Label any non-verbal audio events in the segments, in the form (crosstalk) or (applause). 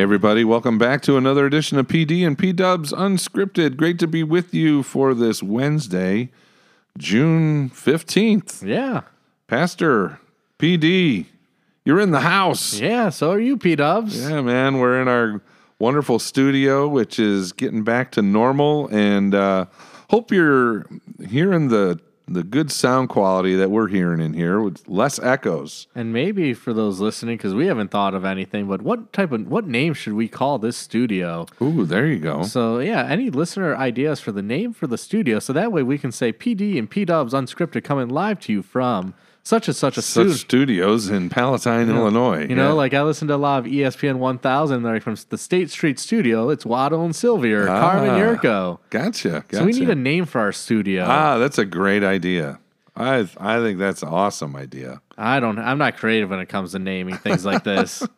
Hey everybody, welcome back to another edition of PD and P Dubs Unscripted. Great to be with you for this Wednesday, June 15th. Yeah. Pastor PD, you're in the house. Yeah, so are you, P Dubs. Yeah, man, we're in our wonderful studio, which is getting back to normal, and uh, hope you're hearing the the good sound quality that we're hearing in here with less echoes. And maybe for those listening, because we haven't thought of anything, but what type of what name should we call this studio? Ooh, there you go. So yeah, any listener ideas for the name for the studio, so that way we can say PD and P Dubs Unscripted coming live to you from such and such a Such studio. studios in Palatine, Illinois. You know, Yeah. like I listened to a lot of ESPN 1000, like from the State Street studio. It's Waddle and Silvy, or Carmen Ah. Yurko. gotcha, gotcha. So we need a name for our studio. ah, that's a great idea. I I think that's an awesome idea. I don't. I'm not creative when it comes to naming things like this. (laughs)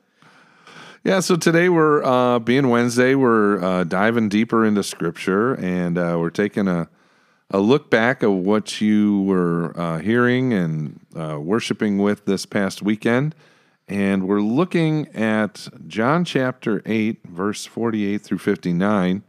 Yeah, so today we're uh, being Wednesday, we're uh, diving deeper into Scripture, and uh, we're taking a a look back of what you were uh, hearing and uh, worshiping with this past weekend, and we're looking at John chapter eight, verse forty-eight through fifty-nine.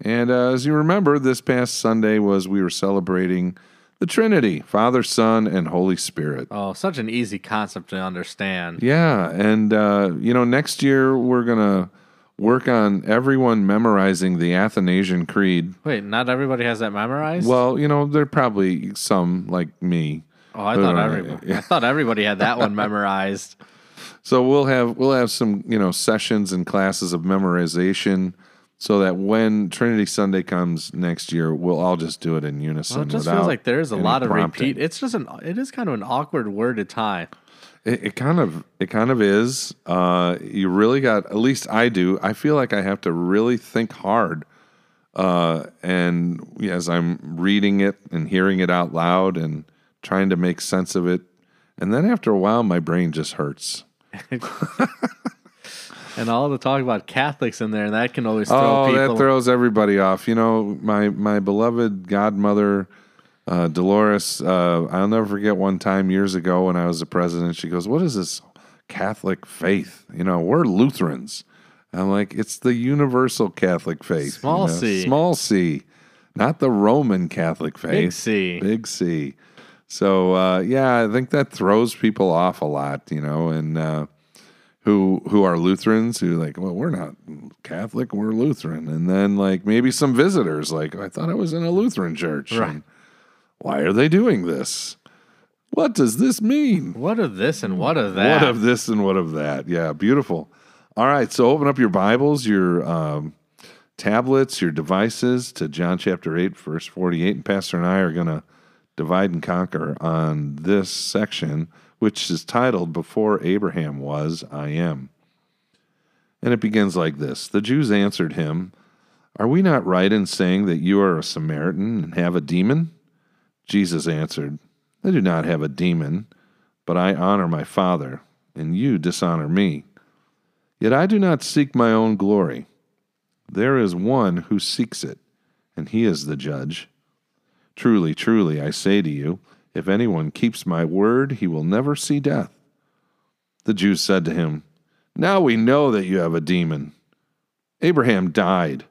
And uh, as you remember, this past Sunday was we were celebrating the Trinity, Father, Son, and Holy Spirit. Oh, such an easy concept to understand. Yeah, and uh, you know, next year we're gonna work on everyone memorizing the Athanasian Creed. Wait, not everybody has that memorized? Well, you know, there are probably some like me. oh, I thought uh, everybody. I thought everybody had that one (laughs) memorized. So we'll have we'll have some you know sessions and classes of memorization, so that when Trinity Sunday comes next year, we'll all just do it in unison. Well, it just feels like there's a lot of prompting. repeat. It's just an. It is kind of an awkward word to tie. It, it kind of it kind of is. Uh, you really got at least I do. I feel like I have to really think hard, uh, and as I'm reading it and hearing it out loud and trying to make sense of it, and then after a while, my brain just hurts. (laughs) And all the talk about Catholics in there, that can always throw Oh, people. that throws everybody off. You know, my my beloved godmother, uh, Dolores. Uh, I'll never forget one time years ago when I was the president. She goes, "What is this Catholic faith? You know, we're Lutherans." I'm like, "It's the universal Catholic faith, Small you know, C. small C, not the Roman Catholic faith, Big C. big C." So uh, yeah, I think that throws people off a lot. You know, and. Uh, who who are Lutherans who like, well, we're not Catholic, we're Lutheran, and then like maybe some visitors like, I thought I was in a Lutheran church. Right. and why are they doing this? What does this mean? What of this and what of that? What of this and what of that? Yeah, beautiful. All right, so open up your Bibles, your um, tablets, your devices to John chapter 8, verse 48. And Pastor and I are going to divide and conquer on this section, which is titled Before Abraham Was, I Am. And it begins like this The Jews answered him, Are we not right in saying that you are a Samaritan and have a demon? Jesus answered, I do not have a demon, but I honor my Father, and you dishonor me. Yet I do not seek my own glory. There is one who seeks it, and he is the judge. Truly, truly, I say to you, if anyone keeps my word, he will never see death. The Jews said to him, Now we know that you have a demon. Abraham died,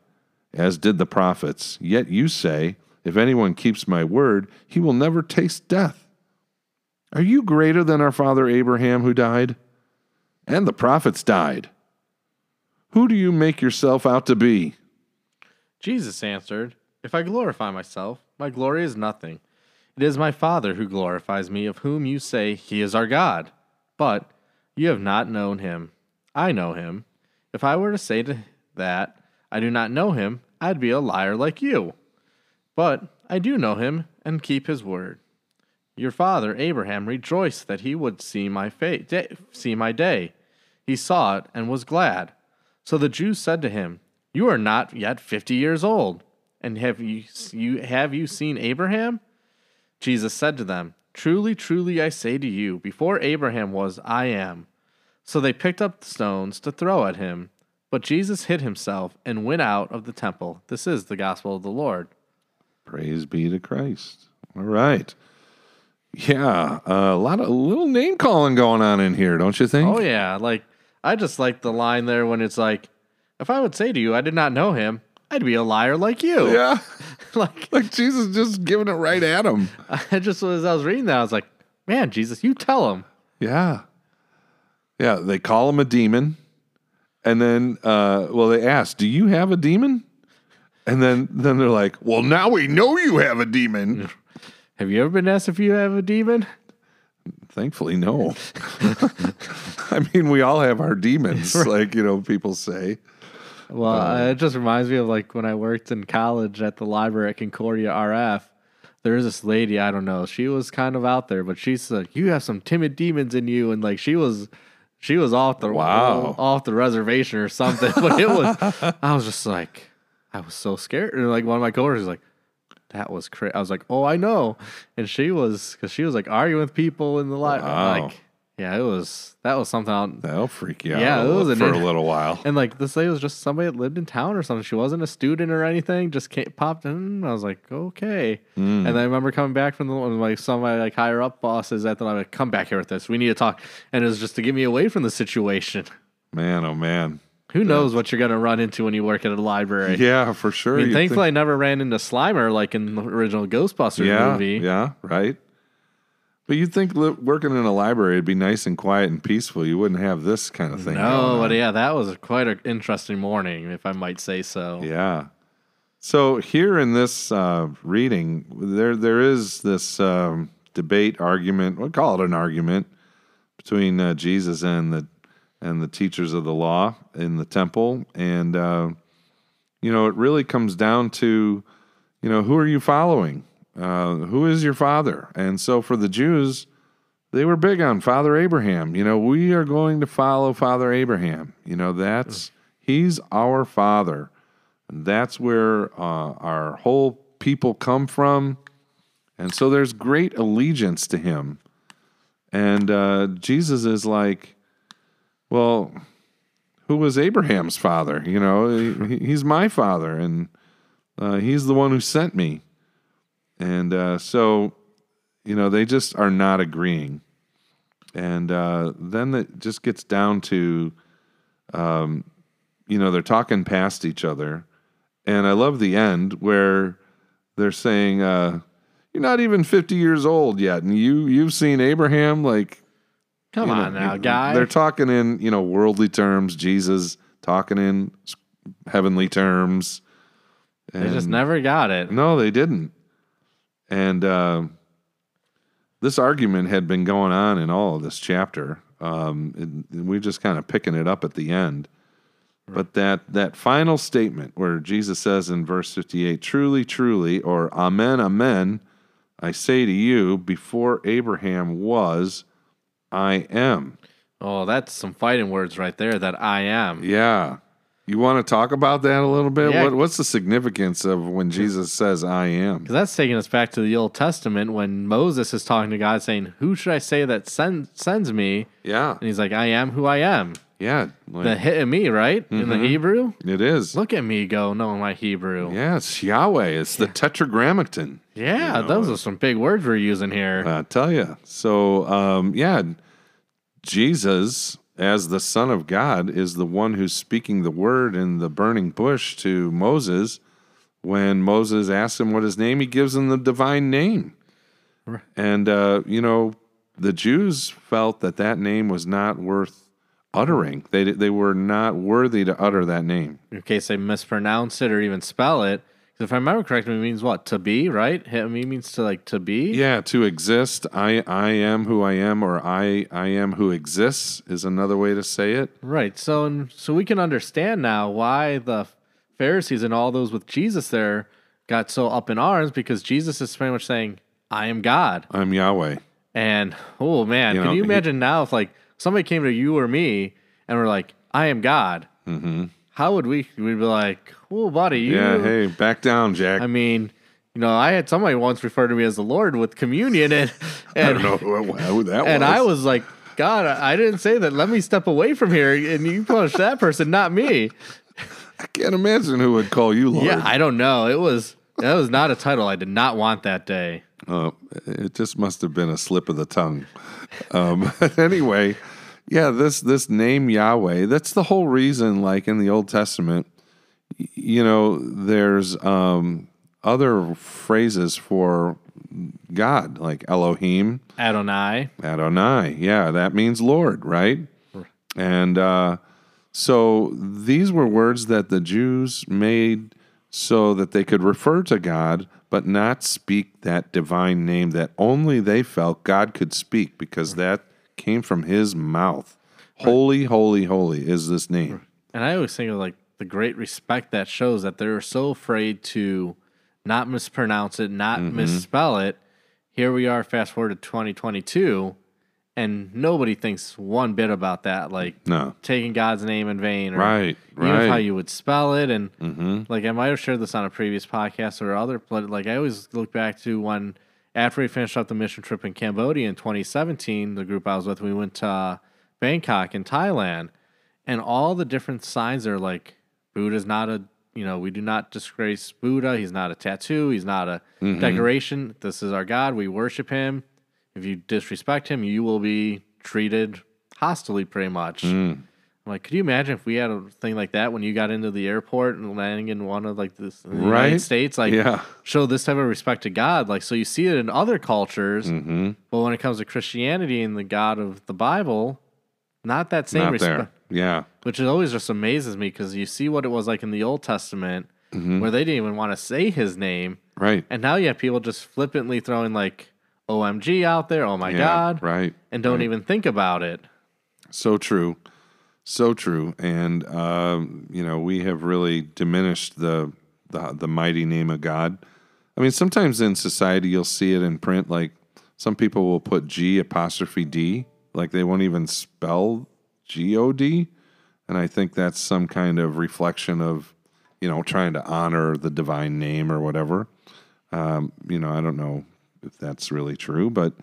as did the prophets, yet you say, If anyone keeps my word, he will never taste death. Are you greater than our father Abraham, who died? And the prophets died. Who do you make yourself out to be? Jesus answered, If I glorify myself, my glory is nothing. It is my Father who glorifies me, of whom you say he is our God. But you have not known him. I know him. If I were to say to that, I do not know him, I'd be a liar like you. But I do know him and keep his word. Your father Abraham rejoiced that he would see my day, see my day. He saw it and was glad. So the Jews said to him, "You are not yet 50 years old, and have you, you have you seen Abraham?" Jesus said to them, "Truly, truly I say to you, before Abraham was, I am." So they picked up the stones to throw at him, but Jesus hid himself and went out of the temple. This is the gospel of the Lord. Praise be to Christ. All right. Yeah, uh, a lot of a little name calling going on in here, don't you think? Oh yeah, like I just like the line there when it's like, if I would say to you, I did not know him, I'd be a liar like you. Yeah. (laughs) (laughs) like, Like Jesus just giving it right at him. (laughs) I just, as I was reading that, I was like, man, Jesus, you tell him. Yeah. Yeah. They call him a demon. And then, uh, well, they ask, Do you have a demon? And then, then they're like, Well, now we know you have a demon. Have you ever been asked if you have a demon? Thankfully, no. (laughs) I mean, we all have our demons, (laughs) like, you know, people say. Well, uh, it just reminds me of like when I worked in college at the library at Concordia RF. There was this lady, I don't know, she was kind of out there, but she's like, "You have some timid demons in you," and like she was, she was off the Wow. off the reservation or something. (laughs) But it was, I was just like, I was so scared. And like one of my coworkers was like, "That was crazy." I was like, "Oh, I know," and she was because she was like arguing with people in the library. Wow. Like, yeah, it was that was something. Out, That'll freak you out Yeah, a it was an for a little while. and like this lady was just somebody that lived in town or something. She wasn't a student or anything. Just came, popped in. I was like, okay. Hmm. And I remember coming back from the like somebody like higher up bosses at the like, come back here with this. We need to talk. And it was just to get me away from the situation. Man, oh man. Who knows what you're gonna run into when you work at a library? Yeah, for sure. I mean, You'd thankfully, think- I never ran into Slimer like in the original Ghostbusters yeah, movie. yeah, right. But you'd think li- working in a library would be nice and quiet and peaceful. You wouldn't have this kind of thing. No, going but yeah, that was quite an interesting morning, if I might say so. Yeah. So here in this uh, reading, there there is this um, debate, argument. We'll call it an argument between uh, Jesus and the and the teachers of the law in the temple, and uh, you know it really comes down to you know who are you following? Uh, who is your father? And so for the Jews, they were big on Father Abraham. You know, we are going to follow Father Abraham. You know, that's he's our father. And That's where uh, our whole people come from. And so there's great allegiance to him. And uh, Jesus is like, well, who was Abraham's father? You know, he, he's my father, and uh, he's the one who sent me. And uh, so, you know, they just are not agreeing. And uh, then it just gets down to, um, you know, they're talking past each other. And I love the end where they're saying, uh, "You're not even 50 years old yet, and you you've seen Abraham." Like, Come you know, on now, you- guy. They're talking in you know worldly terms. Jesus talking in heavenly terms. they just never got it. no, they didn't. And uh, this argument had been going on in all of this chapter. Um, we're just kind of picking it up at the end. But that, that final statement where Jesus says in verse 58, truly, truly, or amen, amen, I say to you, before Abraham was, I am. Oh, that's some fighting words right there. That I am. Yeah. You want to talk about that a little bit? Yeah. What, what's the significance of when Jesus says, I am? Because that's taking us back to the Old Testament when Moses is talking to God, saying, "Who should I say that send, sends me?" Yeah. And he's like, "I am who I am." Yeah. Like, The hitting me right in the Hebrew. It is. Look at me go, knowing my Hebrew. Yeah, it's Yahweh. It's the Tetragrammaton. Yeah, those are some big words we're using here. I tell you. So, um, yeah, Jesus, as the Son of God, is the one who's speaking the word in the burning bush to Moses. When Moses asks him what his name, he gives him the divine name. And, uh, you know, the Jews felt that that name was not worth uttering. They, they were not worthy to utter that name. in case they mispronounce it or even spell it. if I remember correctly, it means what? To be, right? Me means to like to be. Yeah, to exist. I I am who I am, or I I am who exists is another way to say it. Right. So and so we can understand now why the Pharisees and all those with Jesus there got so up in arms because Jesus is pretty much saying, "I am God." I'm Yahweh. And oh man, You can know, you he- imagine now if like somebody came to you or me and were like, "I am God." Mm-hmm. How would we? We'd be like, "Oh, buddy, you." Yeah, hey, back down, Jack. I mean, you know, I had somebody once refer to me as the Lord with communion, and (laughs) I don't know who, who that and was. I was like, God, I I didn't say that. Let me step away from here, and you punish that person, not me. (laughs) I can't imagine who would call you Lord. Yeah, I don't know. It was that was not a title I did not want that day. Uh, it just must have been a slip of the tongue. Um, (laughs) anyway, yeah, this this name Yahweh, that's the whole reason like in the Old Testament, you know, there's um other phrases for God, like Elohim, Adonai. Adonai. Yeah, that means Lord, right? And uh, so these were words that the Jews made so that they could refer to God, but not speak that divine name that only they felt God could speak because that came from his mouth. Holy, holy, holy is this name. And I always think of like the great respect that shows that they're so afraid to not mispronounce it, not Mm-hmm. misspell it. Here we are, fast forward to 2022, and nobody thinks one bit about that, like No. taking God's name in vain, or Right, even how you would spell it. And Mm-hmm. like I might have shared this on a previous podcast or other, but like I always look back to when after we finished up the mission trip in Cambodia in 2017, the group I was with, we went to uh, Bangkok in Thailand, and all the different signs are like Buddha's not a you know we do not disgrace Buddha. He's not a tattoo. He's not a decoration. This is our God. We worship him. If you disrespect him, you will be treated hostily pretty much. I'm like, could you imagine if we had a thing like that when you got into the airport and landing in one of like this the Right? United States? Like, Yeah. show this type of respect to God. Like, so you see it in other cultures, Mm-hmm. but when it comes to Christianity and the God of the Bible, not that same Not respect. there. Yeah. Which it always just amazes me because you see what it was like in the Old Testament, where they didn't even want to say His name, Right. and now you have people just flippantly throwing like "OMG" out there, "Oh my yeah. God," Right. and don't even think about it. So true. So true. And um, you know, we have really diminished the, the the mighty name of God. I mean, sometimes in society you'll see it in print like some people will put G apostrophe D, like they won't even spell G O D. And I think that's some kind of reflection of, you know, trying to honor the divine name or whatever. Um, you know, I don't know if that's really true, but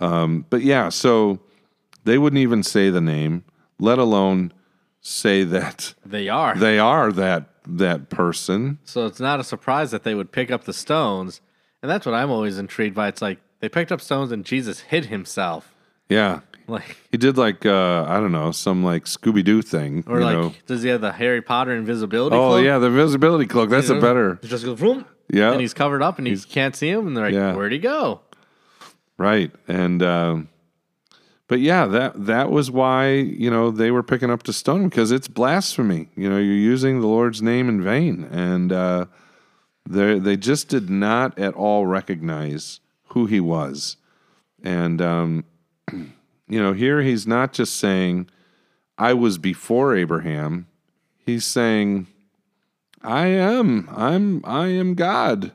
um, but yeah, so they wouldn't even say the name, let alone say that They are. they are that that person. So it's not a surprise that they would pick up the stones. And that's what I'm always intrigued by. It's like they picked up stones and Jesus hid himself. Yeah. Like He did like uh I don't know, some like Scooby Doo thing. or like know. does he have the Harry Potter invisibility Oh cloak? yeah, the invisibility cloak. That's You a better just goes vroom, Yeah. and he's covered up and he can't see him and they're like, Yeah. Where'd he go? Right. And um but yeah, that that was why, you know, they were picking up to stone because it's blasphemy. You know, you're using the Lord's name in vain. And uh they they just did not at all recognize who he was. And um (clears throat) you know, here he's not just saying I was before Abraham. He's saying I am. I'm I am God.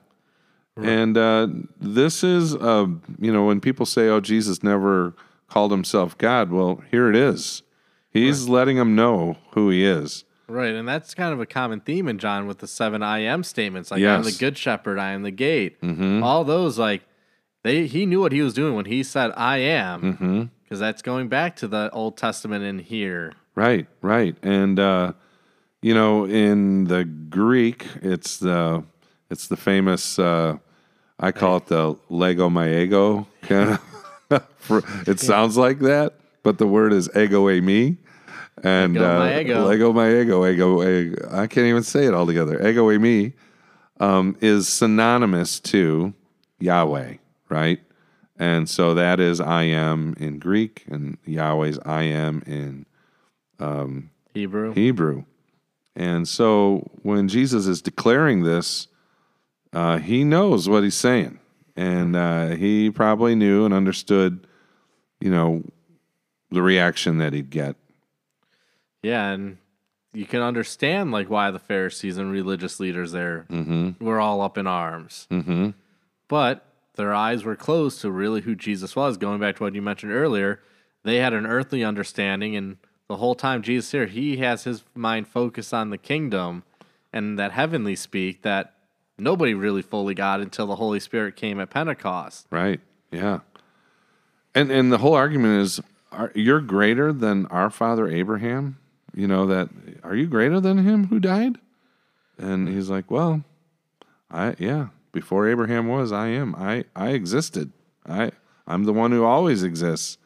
And uh, this is, uh, you know, when people say, "Oh, Jesus never called himself God," well, here it is. He's letting them know who he is. Right, and that's kind of a common theme in John with the seven I am statements, like I'm the good shepherd, I am the gate. Mm-hmm. All those, like they, he knew what he was doing when he said I am, Mm-hmm. because that's going back to the Old Testament in here. Right, right, and uh, you know, in the Greek, it's the it's the famous. Uh, I call it the Lego my ego kind (laughs) of. it sounds like that, but the word is ego e me. And Ego uh, my ego. Lego my ego, ego, ego. I can't even say it all together. Ego e me um, is synonymous to Yahweh, right? And so that is I am in Greek, and Yahweh's I am in Hebrew. Hebrew. And so when Jesus is declaring this, uh, he knows what he's saying. And uh, he probably knew and understood, you know, the reaction that he'd get. yeah, and you can understand like why the Pharisees and religious leaders there Mm-hmm. were all up in arms. Mm-hmm. But their eyes were closed to really who Jesus was. Going back to what you mentioned earlier, they had an earthly understanding, and the whole time Jesus here, he has his mind focused on the kingdom and that heavenly speak that nobody really fully got until the Holy Spirit came at Pentecost. Right. Yeah. And and the whole argument is, are, you're greater than our father Abraham. You know that. Are you greater than him who died? And he's like, well, I yeah. Before Abraham was, I am. I I existed. I I'm the one who always exists.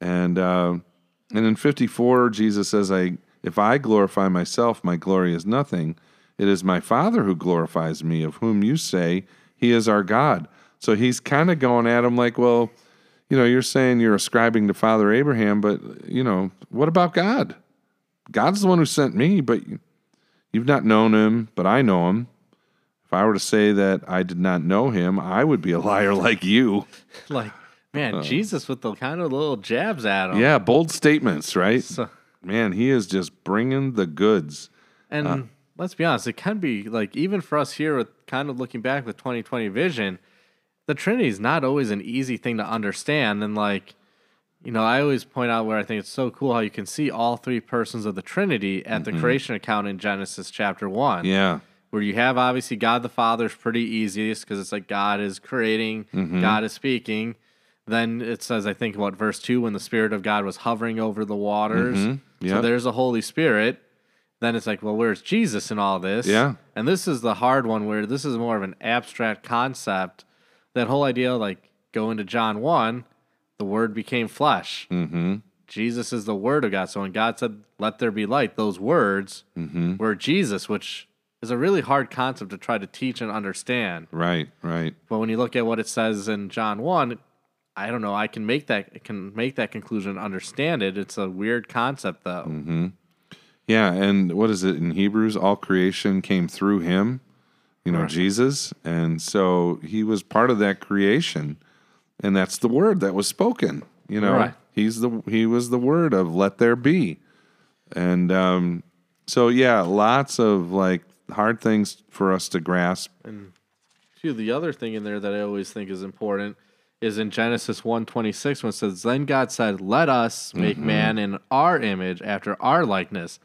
And uh, And in 54, Jesus says, I, If I glorify myself, my glory is nothing. It is my Father who glorifies me, of whom you say he is our God. So he's kind of going at him like, Well, you know, you're saying you're ascribing to Father Abraham, but, you know, what about God? God's the one who sent me, but you've not known him, but I know him. If I were to say that I did not know him, I would be a (laughs) liar like you. (laughs) like, man, uh, Jesus with the kind of little jabs at him. Yeah, bold statements, right? So, Man, he is just bringing the goods. and uh, let's be honest, it can be like even for us here with kind of looking back with 2020 vision, the Trinity is not always an easy thing to understand. And like, you know, I always point out where I think it's so cool how you can see all three persons of the Trinity at the creation account in Genesis chapter one. Yeah. where you have obviously God the Father is pretty easiest because it's like God is creating, mm-hmm. God is speaking. Then it says, I think, what verse two, when the Spirit of God was hovering over the waters. So Yep. there's a Holy Spirit. Then it's like, well, where's Jesus in all this? Yeah. And this is the hard one where this is more of an abstract concept. That whole idea, like go into John 1, the Word became flesh. Mm-hmm. Jesus is the Word of God. So when God said, let there be light, those words Mm-hmm. were Jesus, which is a really hard concept to try to teach and understand. Right, right. But when you look at what it says in John 1, I don't know, I can make that can make that conclusion understand it. It's a weird concept though. Mm-hmm. Yeah, and what is it in Hebrews? All creation came through him, you know, Right. Jesus. And so he was part of that creation. And that's the word that was spoken. You know, Right. he's the he was the word of let there be. And um so yeah, lots of like hard things for us to grasp. Too, the other thing in there that I always think is important is in Genesis 1:26 when it says, Then God said, Let us make mm-hmm. man in our image after our likeness.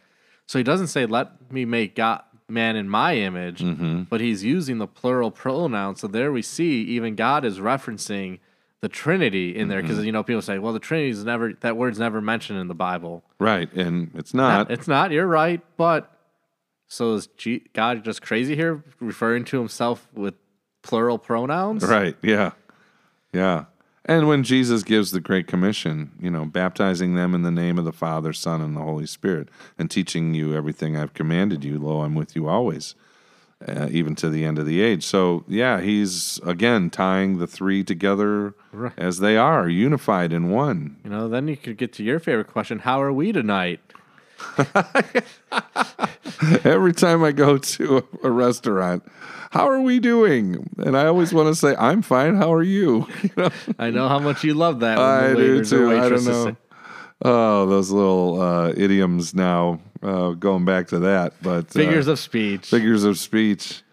So he doesn't say, Let me make God man in my image, mm-hmm. but he's using the plural pronoun. So there we see even God is referencing the Trinity in there because mm-hmm. you know people say, well, the Trinity is never that word's never mentioned in the Bible. Right. And it's not. It's not. You're right, but so is G- God just crazy here, referring to himself with plural pronouns? Right. Yeah. Yeah. And when Jesus gives the Great Commission, you know, baptizing them in the name of the Father, Son, and the Holy Spirit, and teaching you everything I've commanded you, lo, I'm with you always, uh, even to the end of the age. So, yeah, he's again tying the three together Right. as they are, unified in one. You know, then you could get to your favorite question: How are we tonight? (laughs) (laughs) Every time I go to a, a restaurant, how are we doing? And I always want to say, I'm fine. How are you? (laughs) You know? I know how much you love that. when I the do too. I don't know. say- Oh, those little uh, idioms now, uh, going back to that. But uh, Figures of speech. figures of speech.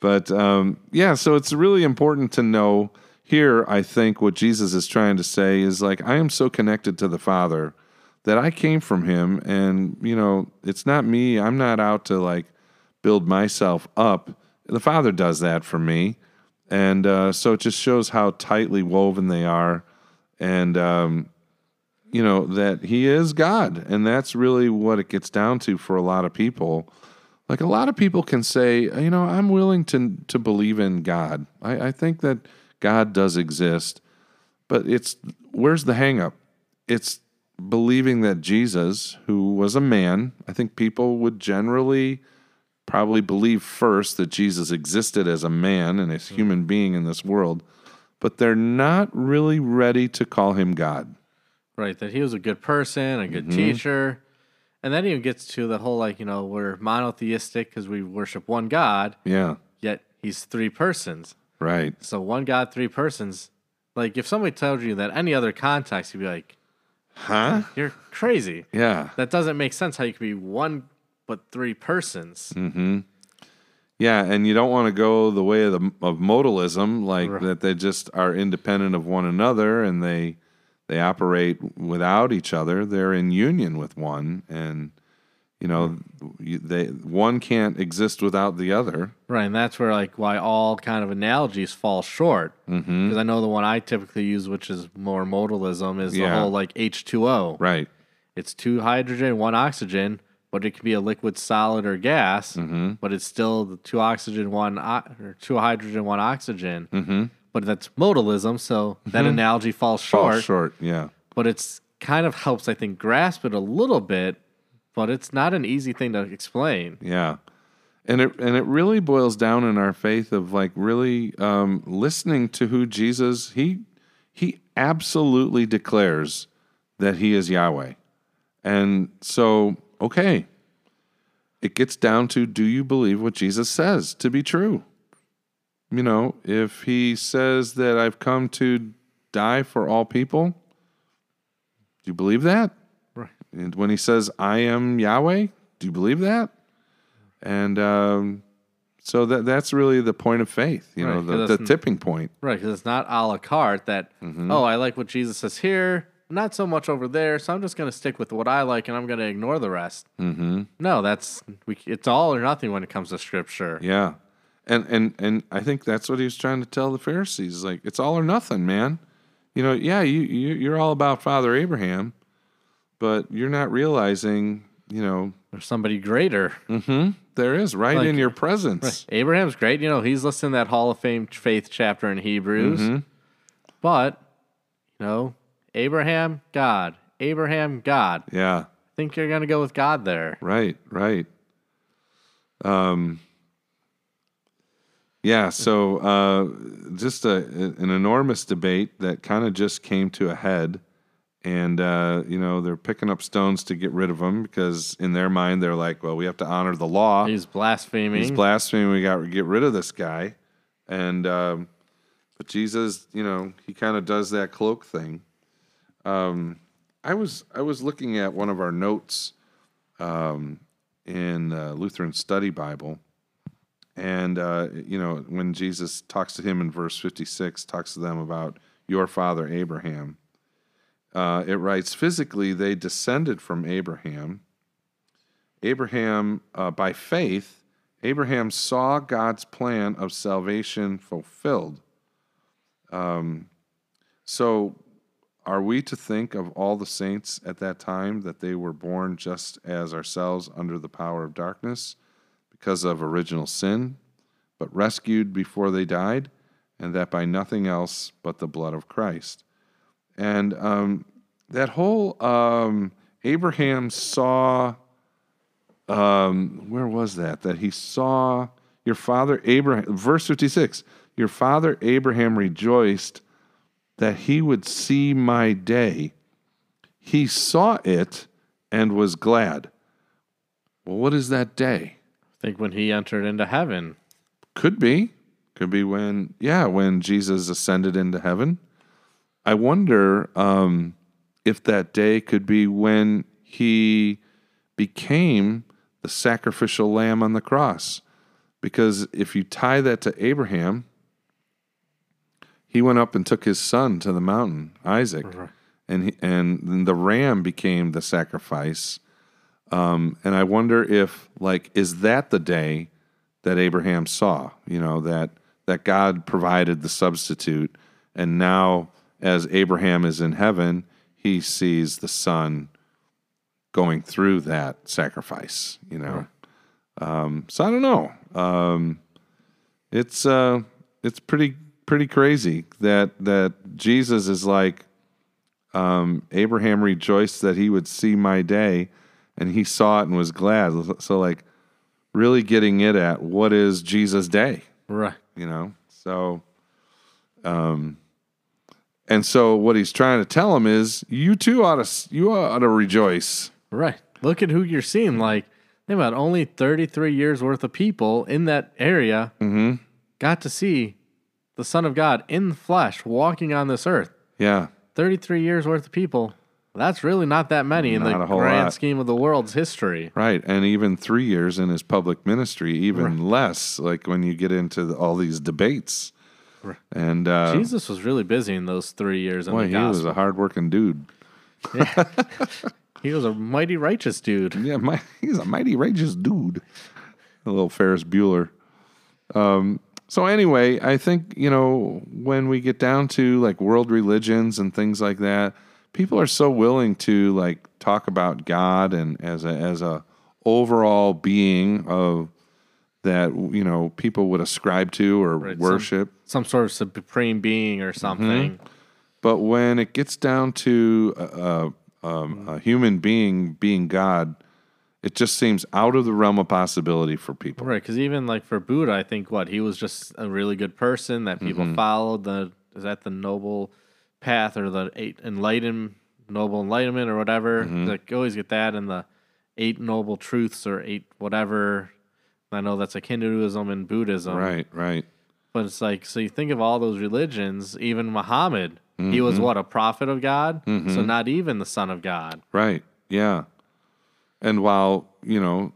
But um, yeah, so it's really important to know here. I think what Jesus is trying to say is like, I am so connected to the Father that I came from Him, and you know, it's not me. I'm not out to like build myself up. The Father does that for me, and uh, so it just shows how tightly woven they are, and um, you know that He is God, and that's really what it gets down to for a lot of people. Like a lot of people can say, you know, I'm willing to to believe in God. I, I think that God does exist, but it's where's the hang up? It's believing that Jesus, who was a man, I think people would generally probably believe first that Jesus existed as a man and a human being in this world, but they're not really ready to call him God. Right, that he was a good person, a good Mm-hmm. teacher. And that even gets to the whole like, you know, we're monotheistic because we worship one God, Yeah, yet he's three persons. right. So one God, three persons. Like if somebody told you that any other context, you'd be like, Huh? You're crazy. Yeah. That doesn't make sense how you could be one but three persons. Mm-hmm. Yeah, and you don't want to go the way of the of modalism, like Right. that they just are independent of one another and they they operate without each other. They're in union with one, and you know, they one can't exist without the other. Right, and that's where like why all kind of analogies fall short. Because Mm-hmm. I know the one I typically use, which is more modalism, is the whole like H two O. Right. It's two hydrogen, one oxygen, but it can be a liquid, solid, or gas. Mm-hmm. But it's still the two oxygen, one o- or two hydrogen, one oxygen. Mm-hmm. But that's modalism, so that analogy falls Fall short. short. Yeah. But it's kind of helps, I think, grasp it a little bit, but it's not an easy thing to explain. Yeah. And it and it really boils down in our faith of like really um, listening to who Jesus he he absolutely declares that he is Yahweh. And so, okay, it gets down to do you believe what Jesus says to be true? You know, if he says that I've come to die for all people, do you believe that? And when he says, I am Yahweh, do you believe that? And um, so that that's really the point of faith, you know, Right, the, 'cause the that's- tipping point. Right, because it's not a la carte that, Mm-hmm. oh, I like what Jesus says here, not so much over there, so I'm just going to stick with what I like and I'm going to ignore the rest. Mm-hmm. No, that's, we, it's all or nothing when it comes to scripture. Yeah. And and and I think that's what he was trying to tell the Pharisees. Like it's all or nothing, man. You know, yeah, you, you you're all about Father Abraham, but you're not realizing, you know, There's somebody greater. there is right Like- in your presence. Abraham's great. You know, he's listed in that Hall of Fame faith chapter in Hebrews. Mm-hmm. But, you know, Abraham, God. Abraham, God. Yeah. think you're going to go with God there. Right, right. Um, yeah, so uh, just a, an enormous debate that kind of just came to a head. And, uh, you know, they're picking up stones to get rid of him because in their mind, they're like, well, we have to honor the law. He's blaspheming. He's blaspheming. We got to get rid of this guy. And, um, but Jesus, you know, he kind of does that cloak thing. Um, I was I was looking at one of our notes um, in uh, Lutheran Study Bible, and uh, you know when Jesus talks to him in verse fifty six, talks to them about your father Abraham. Uh, it writes, physically they descended from Abraham. Abraham, uh, by faith, Abraham saw God's plan of salvation fulfilled. Um, so are we to think of all the saints at that time that they were born just as ourselves under the power of darkness because of original sin, but rescued before they died, and that by nothing else but the blood of Christ? And um, that whole um, Abraham saw, um, where was that? That he saw your father Abraham, verse 56, your father Abraham rejoiced that he would see my day. He saw it and was glad. Well, what is that day? I think when he entered into heaven. Could be. Could be when, yeah, when Jesus ascended into heaven. I wonder um, if that day could be when he became the sacrificial lamb on the cross. Because if you tie that to Abraham, he went up and took his son to the mountain, Isaac, and he, and the ram became the sacrifice. Um, and I wonder if, like, is that the day that Abraham saw? You know that that God provided the substitute, and now as Abraham is in heaven, he sees the son going through that sacrifice. You know, um, so I don't know. Um, it's uh, it's pretty pretty crazy that that Jesus is like um, Abraham rejoiced that he would see my day, and he saw it and was glad. So like really getting it at what is Jesus' day, Right. you know? So um and so what he's trying to tell him is you too ought to you ought to rejoice. Right. Look at who you're seeing. Like, think about only 33 years worth of people in that area Mm-hmm. got to see the Son of God in the flesh walking on this earth. Yeah. 33 years worth of people. That's really not that many in the grand lot. scheme of the world's history. Right. And even three years in his public ministry, even less, like when you get into the, all these debates. And uh, Jesus was really busy in those three years boy, the he was a hardworking dude. (laughs) he was a mighty righteous dude. (laughs) Yeah, my, he's a mighty righteous dude. A little Ferris Bueller. Um, so anyway, I think you know when we get down to like world religions and things like that, people are so willing to like talk about God and as a as a overall being of that you know people would ascribe to or Right, worship. Some sort of supreme being or something. But when it gets down to a, a, um, a human being being God, it just seems out of the realm of possibility for people. Right, because even like for Buddha, I think what he was just a really good person that people Mm-hmm. followed. The is that the noble path or the eight enlighten noble enlightenment or whatever? Mm-hmm. Like you always get that in the eight noble truths or eight whatever. I know that's like Hinduism and Buddhism, Right, right. But it's like so you think of all those religions. Even Muhammad, he Mm-hmm. was what a prophet of God, so not even the son of God. Right. Yeah. And while, you know,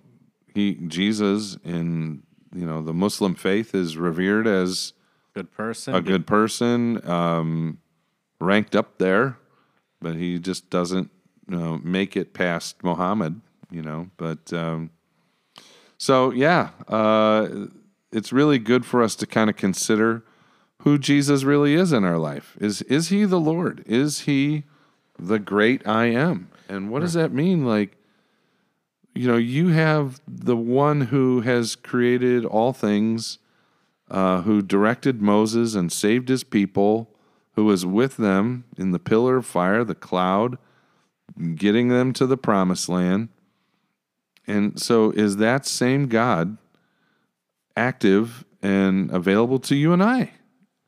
he Jesus in, you know, the Muslim faith is revered as Good person. a good person, um, ranked up there, but he just doesn't you know, make it past Muhammad, you know. But um, so, yeah, uh, it's really good for us to kind of consider who Jesus really is in our life. Is is he the Lord? Is he the great I am? And what does that mean? Like, you know, you have the one who has created all things, uh, who directed Moses and saved his people, who was with them in the pillar of fire, the cloud, getting them to the promised land. And so, is that same God active and available to you and I?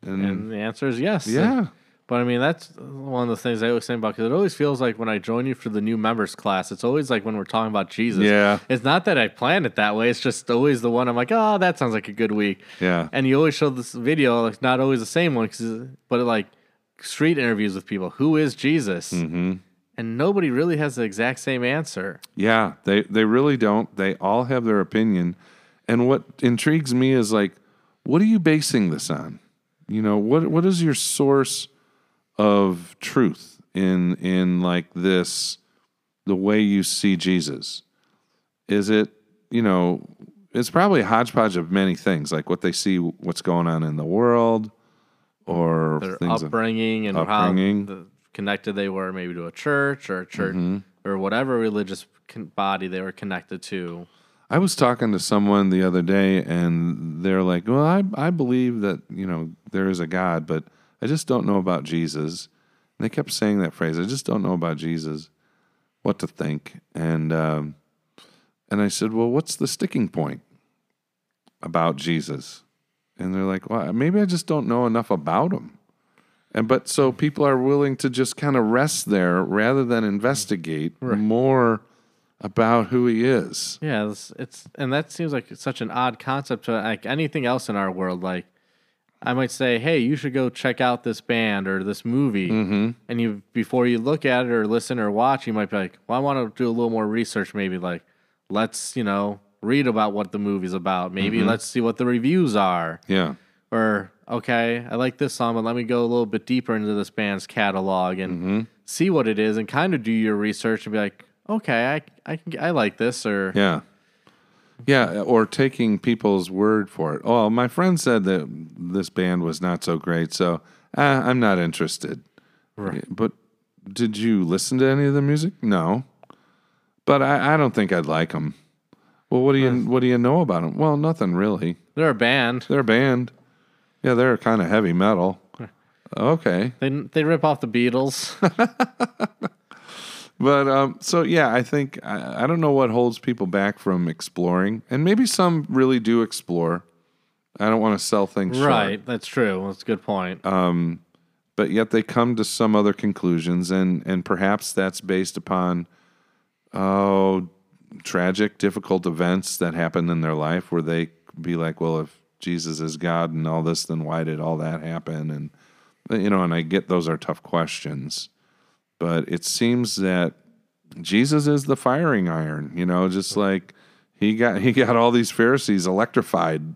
And, and the answer is yes. yeah, But I mean, that's one of the things I always say about because it always feels like when I join you for the new members class, it's always like when we're talking about Jesus. Yeah. It's not that I planned it that way. It's just always the one I'm like, oh, that sounds like a good week. yeah, And you always show this video, like not always the same one, 'cause- but like street interviews with people. Who is Jesus? Mm-hmm. And nobody really has the exact same answer. Yeah, they they really don't. They all have their opinion. And what intrigues me is like, what are you basing this on? You know, what what is your source of truth in in like this the way you see Jesus? Is it, you know, it's probably a hodgepodge of many things, like what they see what's going on in the world or Their upbringing and upbringing. how the, connected they were maybe to a church or a church Mm-hmm. or whatever religious con- body they were connected to. I was talking to someone the other day, and they're like, "Well, I I believe that you know there is a God, but I just don't know about Jesus." And they kept saying that phrase, "I just don't know about Jesus, what to think." And um, and I said, "Well, what's the sticking point about Jesus?" And they're like, "Well, maybe I just don't know enough about him." And but so people are willing to just kind of rest there rather than investigate more about who he is. Yeah, it's, it's and that seems like such an odd concept to like anything else in our world. Like, I might say, "Hey, you should go check out this band or this movie," mm-hmm. and you before you look at it or listen or watch, you might be like, "Well, I want to do a little more research. Maybe like, let's you know read about what the movie's about. Maybe let's see what the reviews are." Yeah. or okay, I like this song, but let me go a little bit deeper into this band's catalog and see what it is, and kind of do your research and be like, okay, I I can I like this, or Yeah. Yeah, or taking people's word for it. Oh, my friend said that this band was not so great, so uh, I'm not interested. Right. But did you listen to any of the music? No. But I, I don't think I'd like them. Well, what do you what do you know about them? Well, nothing really. they're a band. They're a band. Yeah, they're kind of heavy metal. Okay. They they rip off the Beatles. (laughs) But um, so yeah, I think I, I don't know what holds people back from exploring, and maybe some really do explore. I don't want to sell things short, right, that's true. That's a good point. Um, but yet they come to some other conclusions, and and perhaps that's based upon oh tragic, difficult events that happened in their life, where they be like, well, if Jesus is God and all this, then why did all that happen? And you know, and I get those are tough questions, but it seems that Jesus is the firing iron. You know, just like he got he got all these Pharisees electrified.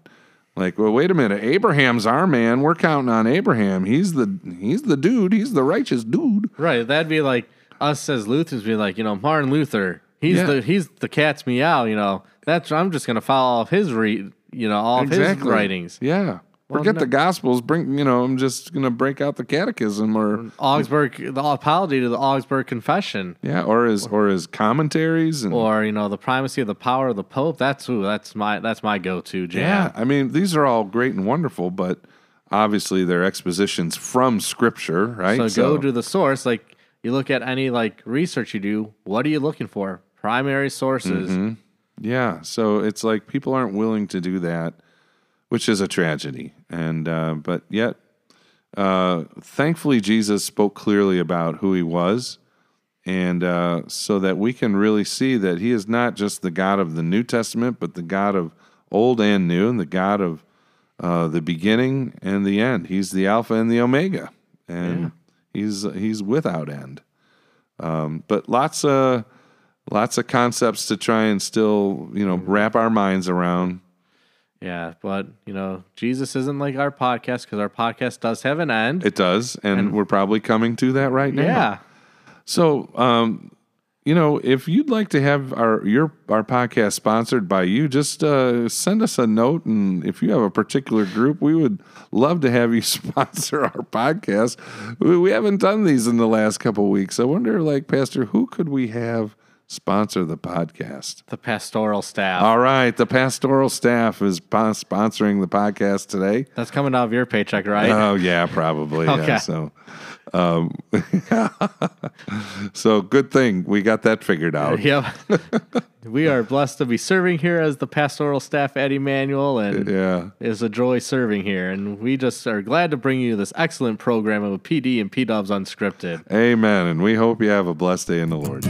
Like, well, wait a minute, Abraham's our man. We're counting on Abraham. He's the he's the dude. He's the righteous dude. right, that'd be like us as Lutherans be like, you know, Martin Luther. He's Yeah. the he's the cat's meow. You know, that's I'm just gonna follow off his re, you know, all of his writings. Yeah. Forget no- the Gospels. Bring you know. I'm just gonna break out the Catechism or Augsburg, the apology to the Augsburg Confession, yeah, or his or his commentaries and or you know, the primacy of the power of the Pope. That's who. That's my. That's my go-to jam. Yeah, I mean, these are all great and wonderful, but obviously they're expositions from Scripture, right? So, go to the source. Like You look at any like research you do, what are you looking for? Primary sources. Mm-hmm. Yeah, so it's like people aren't willing to do that, which is a tragedy. And uh, but yet, uh, thankfully, Jesus spoke clearly about who He was, and uh, so that we can really see that He is not just the God of the New Testament, but the God of Old and New, and the God of uh, the beginning and the end. He's the Alpha and the Omega, and He's He's without end. Um, but lots of lots of concepts to try and still you know wrap our minds around. Yeah, but you know, Jesus isn't like our podcast because our podcast does have an end. It does, and, we're probably coming to that right now. yeah. So, um, you know, if you'd like to have our your our podcast sponsored by you, just uh, send us a note, and if you have a particular group, we would love to have you (laughs) sponsor our podcast. We, we haven't done these in the last couple of weeks. I wonder, like Pastor, who could we have sponsor the podcast? The pastoral staff. All right, the pastoral staff is po- sponsoring the podcast today. That's coming out of your paycheck, right? Oh yeah, probably. Yeah. Okay. So, um, (laughs) so good thing we got that figured (laughs) out. Yep. we are blessed to be serving here as the pastoral staff at Emmanuel, and Yeah. it's a joy serving here. And we just are glad to bring you this excellent program of PD and P Dubs Unscripted. Amen. And we hope you have a blessed day in the Lord.